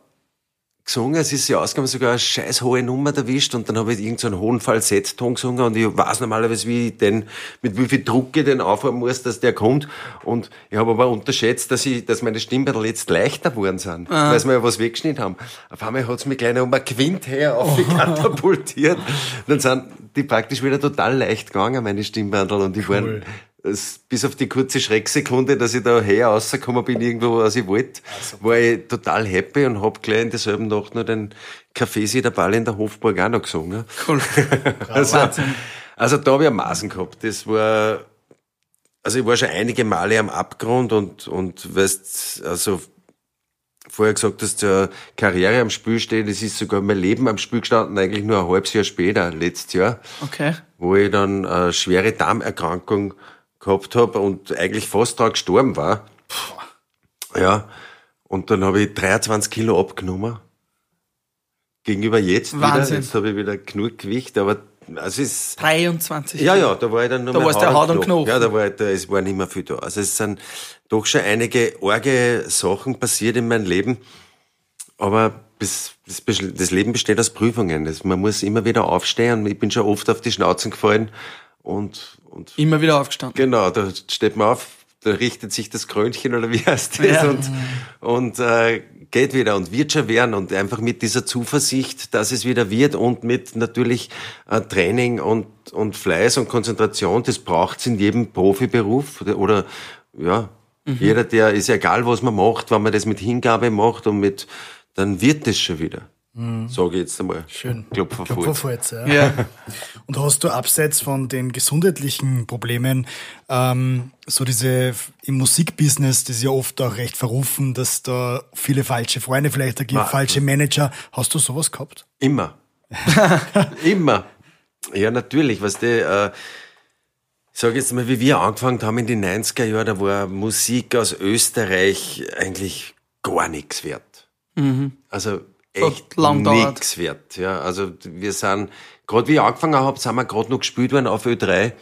gesungen, es ist ja ausgegangen, sogar eine scheiß hohe Nummer erwischt und dann habe ich irgendeinen so hohen Falsettton gesungen und ich weiß normalerweise, wie ich den, mit wie viel Druck ich den aufhören muss, dass der kommt und ich habe aber unterschätzt, dass ich, dass meine Stimmbänder jetzt leichter geworden sind, Ah. weil sie mir ja was weggeschnitten haben. Auf einmal hat's mich gleich um ein Quint her aufgekatapultiert. Dann sind die praktisch wieder total leicht gegangen, meine Stimmbandel und ich war, es, bis auf die kurze Schrecksekunde, dass ich da her rausgekommen bin, irgendwo, was ich wollte, war ich total happy und hab gleich in derselben Nacht noch den Café der Ball in der Hofburg auch noch gesungen. Cool. Also, also da habe ich Maßen gehabt. Das war, also ich war schon einige Male am Abgrund und, und weißt, also vorher gesagt, dass die Karriere am Spiel steht. Es ist sogar mein Leben am Spiel gestanden, eigentlich nur ein halbes Jahr später, letztes Jahr Okay. wo ich dann eine schwere Darmerkrankung gehabt habe und eigentlich fast da gestorben war. Ja. Und dann habe ich 23 Kilo abgenommen. Gegenüber jetzt wieder. Wahnsinn. Jetzt habe ich wieder genug Gewicht, aber also es ist 23. ja, ja, da war ich dann nur Da mehr war's der Haut und Knochen. Ja, da war ich, da, es war nicht mehr viel da. Also es sind doch schon einige arge Sachen passiert in meinem Leben. Aber das, das Leben besteht aus Prüfungen. Das, man muss immer wieder aufstehen. Ich bin schon oft auf die Schnauzen gefallen. Und, und Immer wieder aufgestanden. genau, da steht man auf, da richtet sich das Krönchen oder wie heißt das Ja. und, und äh, geht wieder und wird schon werden und einfach mit dieser Zuversicht, dass es wieder wird und mit natürlich äh, Training und, und Fleiß und Konzentration, das braucht's in jedem Profiberuf oder, oder ja, jeder, der, ist egal, was man macht, wenn man das mit Hingabe macht und mit, dann wird das schon wieder. Sage ich jetzt einmal. Schön. Klopfer Klopfer vor. vorwärts, ja. Ja. Und hast du abseits von den gesundheitlichen Problemen ähm, so diese im Musikbusiness, das ist ja oft auch recht verrufen, dass da viele falsche Freunde vielleicht da gibt, Ma- falsche Manager. Hast du sowas gehabt? Immer. Immer. Ja, natürlich. Was die, äh, ich sage jetzt mal, wie wir angefangen haben in den 90er Jahren, da war Musik aus Österreich eigentlich gar nichts wert. Also echt lang nichts wert. Ja, also wir sind, gerade wie ich angefangen habe, sind wir gerade noch gespielt worden auf Ö3.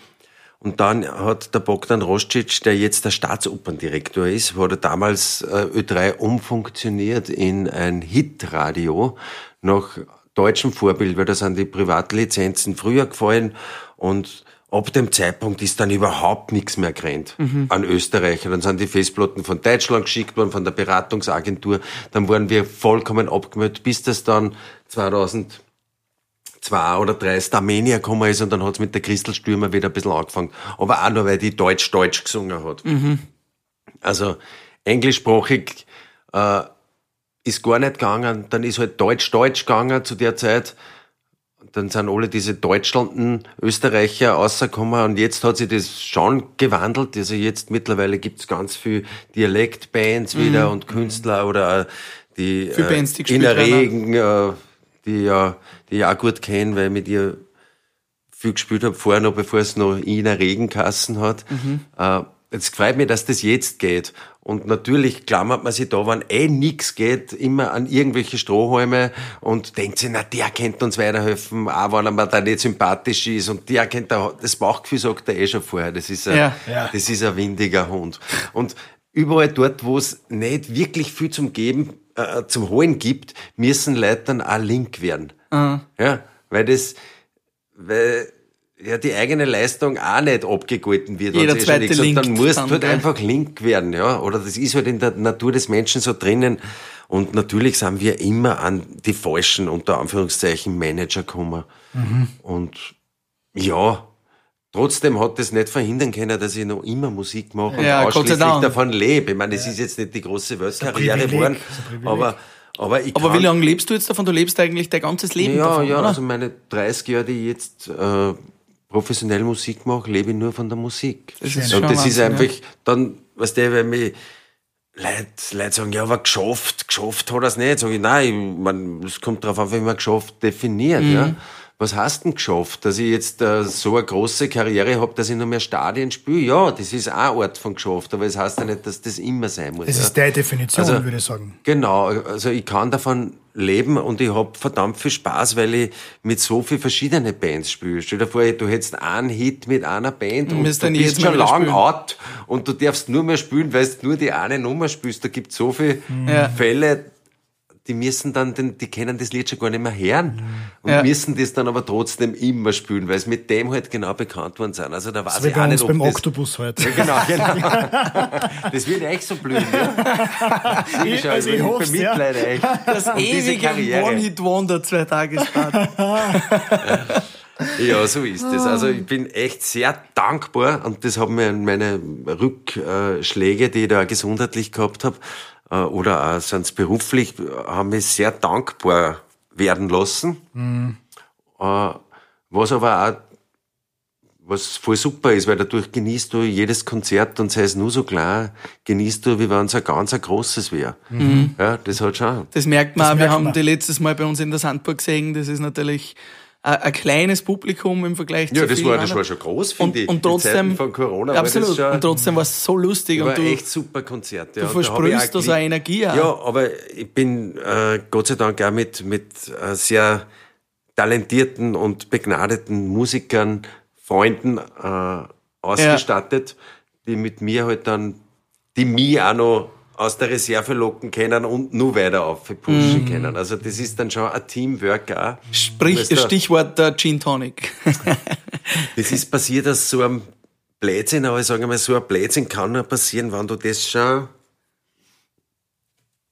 Und dann hat der Bogdan Roscic, der jetzt der Staatsoperndirektor ist, hat er damals äh, Ö3 umfunktioniert in ein Hitradio nach deutschem Vorbild, weil da sind die Privatlizenzen früher gefallen und ab dem Zeitpunkt ist dann überhaupt nichts mehr gerannt an Österreicher. Dann sind die Festplatten von Deutschland geschickt worden, von der Beratungsagentur. Dann waren wir vollkommen abgemüht, bis das dann 2000 zwei oder drei Starmania gekommen ist und dann hat's mit der Christel Stürmer wieder ein bisschen angefangen. Aber auch nur, weil die Deutsch-Deutsch gesungen hat. Also englischsprachig äh, ist gar nicht gegangen. Dann ist halt Deutsch-Deutsch gegangen zu der Zeit. Dann sind alle diese Deutschlanden, Österreicher rausgekommen und jetzt hat sich das schon gewandelt. Also jetzt mittlerweile gibt's ganz viel Dialektbands wieder und Künstler oder die Viele Bands, die in der. Regen, äh, die ja, die ich auch gut kenne, weil ich mit ihr viel gespielt habe, vorher noch, bevor es noch in der Regenkassen hat. Äh, Jetzt freut mich, dass das jetzt geht. Und natürlich klammert man sich da, wenn eh nix geht, immer an irgendwelche Strohhalme und denkt sich, na, der könnte uns weiterhelfen, auch wenn er mir da nicht sympathisch ist. Und der könnte, das Bauchgefühl sagt er eh schon vorher, das ist ein, Ja. Ja. das ist ein windiger Hund. Und überall dort, wo es nicht wirklich viel zum Geben, äh, zum Holen gibt, müssen Leute dann auch link werden. Ja, weil das, weil ja die eigene Leistung auch nicht abgegolten wird. Jeder eh zweite und linkt Dann musst du halt einfach link werden, ja. Oder das ist halt in der Natur des Menschen so drinnen. Und natürlich sind wir immer an die falschen, unter Anführungszeichen, Manager gekommen. Mhm. Und ja, trotzdem hat das nicht verhindern können, dass ich noch immer Musik mache und Ja, sei ausschließlich davon lebe. Ich meine, es ist jetzt nicht die große Weltkarriere geworden, das aber, aber ich Aber wie lange lebst du jetzt davon? Du lebst eigentlich dein ganzes Leben ja, davon, ja, oder? also meine 30 Jahre, die ich jetzt äh, professionell Musik mache, lebe ich nur von der Musik. Das ist und das ist einfach dann, weißt du, wenn mich Leute, Leute sagen, ja, aber geschafft, geschafft hat er es nicht. Sag ich, nein, mein, es kommt darauf an, wie man geschafft definiert. Mhm. Ja. Was hast denn geschafft? Dass ich jetzt äh, so eine große Karriere habe, dass ich noch mehr Stadien spiele? Ja, das ist auch eine Art von geschafft, aber es heißt ja nicht, dass das immer sein muss. Das ja. ist deine Definition, Also- würde ich sagen. Genau, also ich kann davon leben und ich hab verdammt viel Spaß, weil ich mit so viel verschiedene Bands spiele. Stell dir vor, du hättest einen Hit mit einer Band und müsst du bist schon lang spielen. out und du darfst nur mehr spielen, weil du nur die eine Nummer spielst. Da gibt so viele Ja. Fälle, die müssen dann, den, die kennen das Lied schon gar nicht mehr hören. Und Ja. müssen das dann aber trotzdem immer spielen, weil sie mit dem halt genau bekannt worden sind. Also da weiß Das wie ich auch nicht, ob beim das, Oktopus heute. Ja, genau, genau. Das wird echt so blöd, ja. Ich, schau, also ich ich hoff's, ja. echt. Das diese ewige Karriere. One-Hit-Wonder zwei Tagesparty. Ja, so ist es. Also ich bin echt sehr dankbar und das haben mir meine Rückschläge, die ich da gesundheitlich gehabt habe, oder auch sonst beruflich, haben mich sehr dankbar werden lassen. Äh, Was aber auch was voll super ist, weil dadurch genießt du jedes Konzert und sei es nur so klar, genießt du, wie wenn es ein ganz ein großes wäre. Ja, das hat schon. Das merkt man, Das auch. wir merkt haben man. die letztes Mal bei uns in der Sandburg gesehen, das ist natürlich ein, ein kleines Publikum im Vergleich Ja, zu das war, das war schon groß, und, finde ich. und trotzdem, von Corona war absolut, das schon, und trotzdem war es so lustig war und du, echt super Konzert. Ja. du versprühst da so eine Energie auch. Ja, aber ich bin äh, Gott sei Dank auch mit, mit äh, sehr talentierten und begnadeten Musikern, Freunden äh, ausgestattet, die mit mir halt dann, die mich auch noch aus der Reserve locken können und nur weiter aufpushen Mhm. können. Also das ist dann schon ein Teamwork auch. Sprich, Weißt Stichwort der Gin Tonic. Das ist passiert aus so einem Blödsinn, aber ich sage mal, so ein Blödsinn kann nur passieren, wenn du das schon,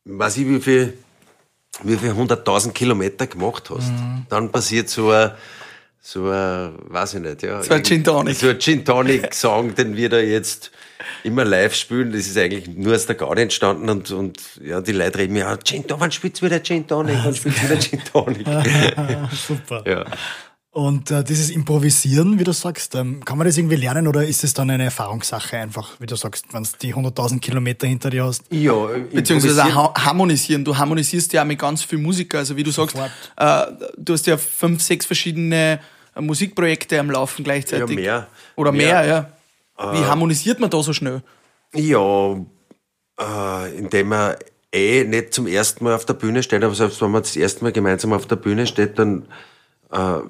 weiß ich, wie viel, wie viel hunderttausend Kilometer gemacht hast. Dann passiert so ein, so ein, weiß ich nicht, ja. So ein Gin Tonic. So ein Gin Tonic Song, den wir da jetzt immer live spielen. Das ist eigentlich nur aus der Garde entstanden und, und ja, die Leute reden mir, ja, Gin Tonic, wann spielt's wieder Gin Tonic, wann spielt's wieder Gin Tonic? Super. ja. Und äh, dieses Improvisieren, wie du sagst, ähm, kann man das irgendwie lernen oder ist es dann eine Erfahrungssache einfach, wie du sagst, wenn du die 100.000 Kilometer hinter dir hast? Ja, Beziehungsweise auch ha- harmonisieren. Du harmonisierst ja auch mit ganz vielen Musikern. Also wie du sagst, äh, du hast ja fünf, sechs verschiedene äh, Musikprojekte am Laufen gleichzeitig. Ja, mehr. Oder mehr, Mehr. ja. Wie harmonisiert man da so schnell? Ja, äh, indem man eh nicht zum ersten Mal auf der Bühne steht, aber selbst wenn man das erste Mal gemeinsam auf der Bühne steht, dann äh,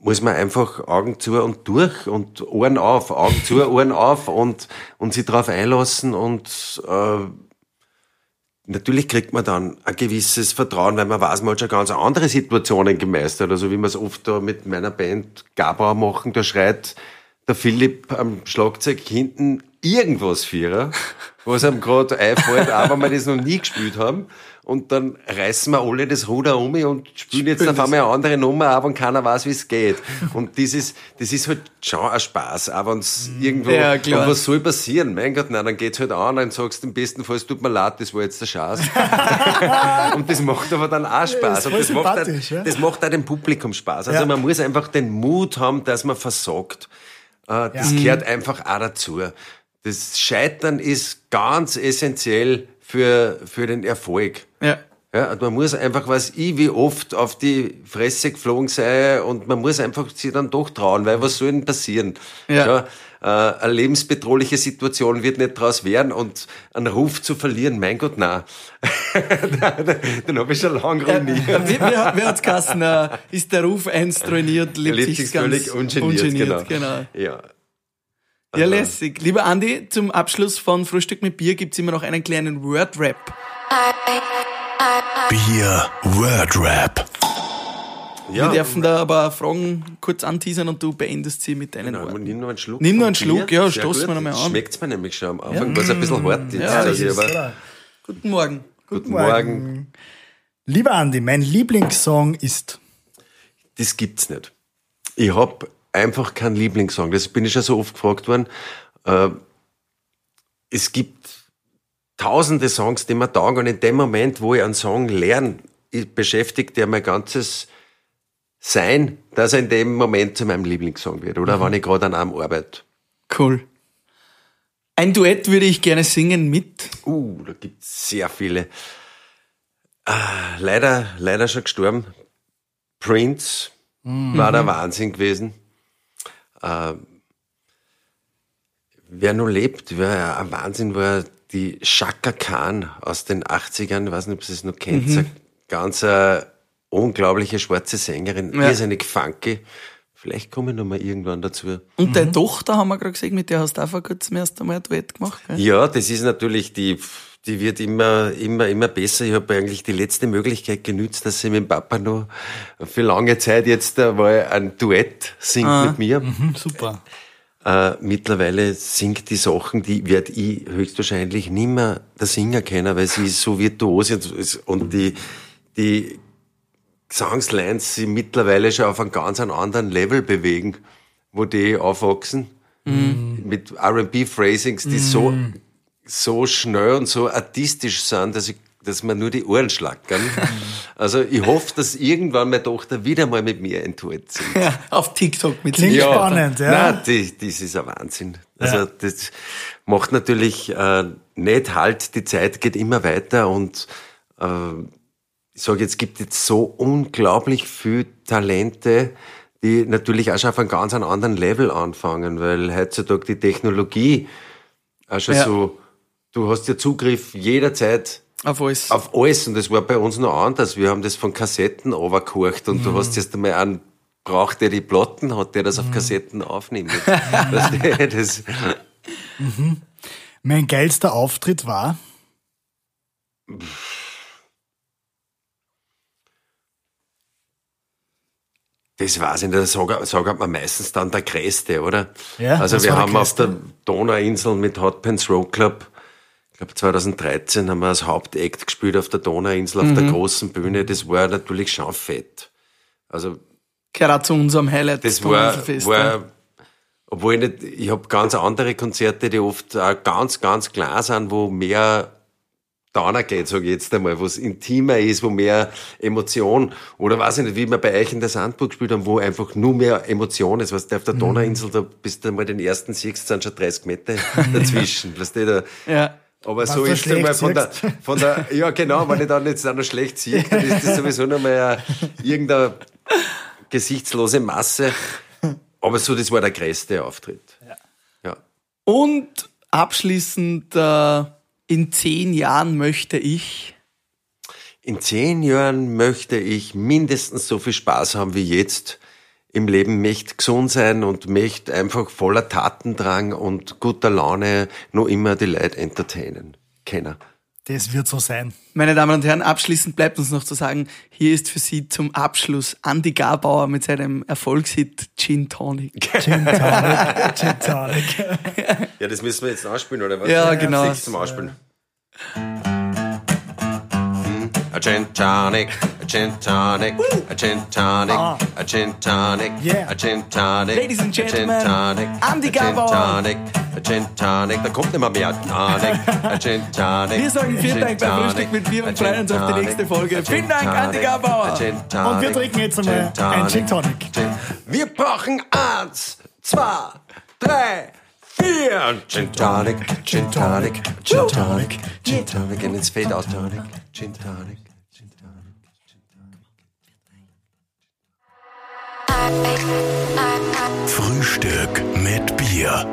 muss man einfach Augen zu und durch und Ohren auf, Augen zu, Ohren auf und, und sich darauf einlassen und äh, Natürlich kriegt man dann ein gewisses Vertrauen, weil man weiß, man hat schon ganz andere Situationen gemeistert. Also wie wir es oft da mit meiner Band Gabau machen, da schreit der Philipp am Schlagzeug hinten irgendwas vierer, was einem gerade einfällt, auch wenn wir das noch nie gespielt haben. Und dann reißen wir alle das Ruder um und spielen jetzt auf einmal eine andere Nummer ab und keiner weiß, wie es geht. Und dieses, das ist halt schon ein Spaß, auch wenn es irgendwo, Ja, und was soll passieren? Mein Gott, nein, dann geht's halt an, dann sagst du im besten Fall, es tut mir leid, das war jetzt der Schatz. und das macht aber dann auch Spaß. ist und das macht, auch, ja. das macht auch dem Publikum Spaß. Also Ja. man muss einfach den Mut haben, dass man versagt. Äh, Das gehört einfach auch dazu. Das Scheitern ist ganz essentiell für, für den Erfolg. Ja. Ja, und man muss einfach, was ich wie oft auf die Fresse geflogen sei und man muss einfach sich dann doch trauen, weil was soll denn passieren? Ja. äh, eine lebensbedrohliche Situation wird nicht draus werden und einen Ruf zu verlieren, mein Gott, nein. den habe ich schon lange ruiniert. Wie, wie, wie hat's geheißen? Äh, ist der Ruf eins trainiert, lebt, Lebt sich ganz völlig ungeniert, ungeniert, genau. Ja. Ja, lässig. Lieber Andi, zum Abschluss von Frühstück mit Bier gibt's immer noch einen kleinen Word-Rap. Bier Word Rap. ja. Wir dürfen da aber Fragen kurz anteasern und du beendest sie mit deinen Genau, Worten. nimm noch einen Schluck. Nimm vom einen Schluck, Bier. ja, stoßen wir noch mal an. Schmeckt's mir nämlich schon am Anfang, was ein bisschen hart ist. Ja, das ist, aber oder? Guten Morgen. Guten Morgen. Lieber Andi, mein Lieblingssong ist. Das gibt's nicht. Ich hab einfach keinen Lieblingssong. Das bin ich schon so oft gefragt worden. Äh, es gibt tausende Songs, die mir taugen und in dem Moment, wo ich einen Song lerne, beschäftigt der mein ganzes Sein, dass er in dem Moment zu meinem Lieblingssong wird. Oder wenn ich gerade an einem arbeite. Cool. Ein Duett würde ich gerne singen mit. Uh, da gibt's sehr viele. Ah, leider, leider schon gestorben. Prince war der Wahnsinn gewesen. Äh, wer nur lebt, wer ein Wahnsinn war, die Shaka Khan aus den 80ern, ich weiß nicht, ob Sie es noch kennt, eine ganz äh, unglaubliche schwarze Sängerin, Ja. irrsinnig funky. Vielleicht komme ich noch mal irgendwann dazu. Und deine Tochter haben wir gerade gesehen, mit der hast du auch vor kurzem erst einmal ein Duett gemacht. Gell? Ja, das ist natürlich die, die wird immer, immer, immer besser. Ich habe eigentlich die letzte Möglichkeit genützt, dass ich mit dem Papa noch für lange Zeit jetzt mal ein Duett singt Ah. mit mir. Hm, super. Äh, mittlerweile singt die Sachen, die werde ich höchstwahrscheinlich nimmer der Singer kennen, weil sie so virtuos ist und die, die Gesangslines sie mittlerweile schon auf einem ganz anderen Level bewegen, wo die aufwachsen. Mit R&B-Phrasings, die so, so schnell und so artistisch sind, dass ich dass man nur die Ohren schlackern. Also ich hoffe, dass irgendwann meine Tochter wieder mal mit mir singt. Ja, auf TikTok mit Klingt Sicherheit. spannend, ja. Nein, die, das ist ein Wahnsinn. Also Ja. das macht natürlich äh, nicht halt, die Zeit geht immer weiter und äh, ich sage jetzt, es gibt jetzt so unglaublich viel Talente, die natürlich auch schon auf einem ganz anderen Level anfangen, weil heutzutage die Technologie auch schon Ja. so, du hast ja Zugriff jederzeit Auf alles. auf alles und das war bei uns noch anders. Wir haben das von Kassetten overkocht und du hast jetzt einmal einen braucht, der die Platten hat, der das auf Kassetten aufnimmt. Das, Mein geilster Auftritt war, das weiß ich nicht, das sagt, sagt man meistens dann der Größte, oder? Ja, also wir haben auf der Donauinsel mit Hot Pants Road Club, ich glaube 2013 haben wir als Hauptakt gespielt auf der Donauinsel, auf der großen Bühne. Das war natürlich schon fett. Also auch zu unserem Highlight. Das war, war obwohl ich nicht, ich habe ganz andere Konzerte, die oft auch ganz, ganz klar sind, wo mehr Downer geht, sage ich jetzt einmal, wo es intimer ist, wo mehr Emotion, oder weiß ich nicht, wie wir bei euch in der Sandburg gespielt haben, wo einfach nur mehr Emotion ist, weißt du, auf der Donauinsel, da bist du einmal den ersten siehst, sind schon 30 Meter dazwischen, weißt du, da, Ja. aber so du ist es einmal von der, von der, ja genau, wenn ich dann jetzt auch noch schlecht sehe, dann ist das sowieso noch mal ein- irgendeine gesichtslose Masse. Aber so, das war der größte Auftritt. Ja. Und abschließend, äh, in zehn Jahren möchte ich. In zehn Jahren möchte ich mindestens so viel Spaß haben wie jetzt im Leben, möchte gesund sein und möchte einfach voller Tatendrang und guter Laune nur immer die Leute entertainen. Kennen. Das wird so sein. Meine Damen und Herren, abschließend bleibt uns noch zu sagen, hier ist für Sie zum Abschluss Andy Garbauer mit seinem Erfolgshit Gin Tonic. Gin Tonic, Gin Tonic. Ja, das müssen wir jetzt nachspielen, oder was? Ja, genau. Sechs zum Ausspielen. A gin tonic, a gin tonic, a gin tonic, a gin tonic, Yeah. a gin tonic, Ladies and a gin gentlemen, tonic, a gin tonic, a gin tonic, da kommt nicht mehr Tonic, a gin tonic. Wir sagen vielen Dank beim Frühstück mit Bier und freuen uns auf die nächste Folge. Vielen Dank, Andy tonic, Gabauer. Und wir trinken jetzt einmal einen Gin. Tonic. Wir brauchen eins, zwei, drei, vier. Gin Tonic, Gin Tonic, Gin Tonic, Gin Tonic. And it's fade out tonic, Gin Tonic. Gin Tonic. Frühstück mit Bier.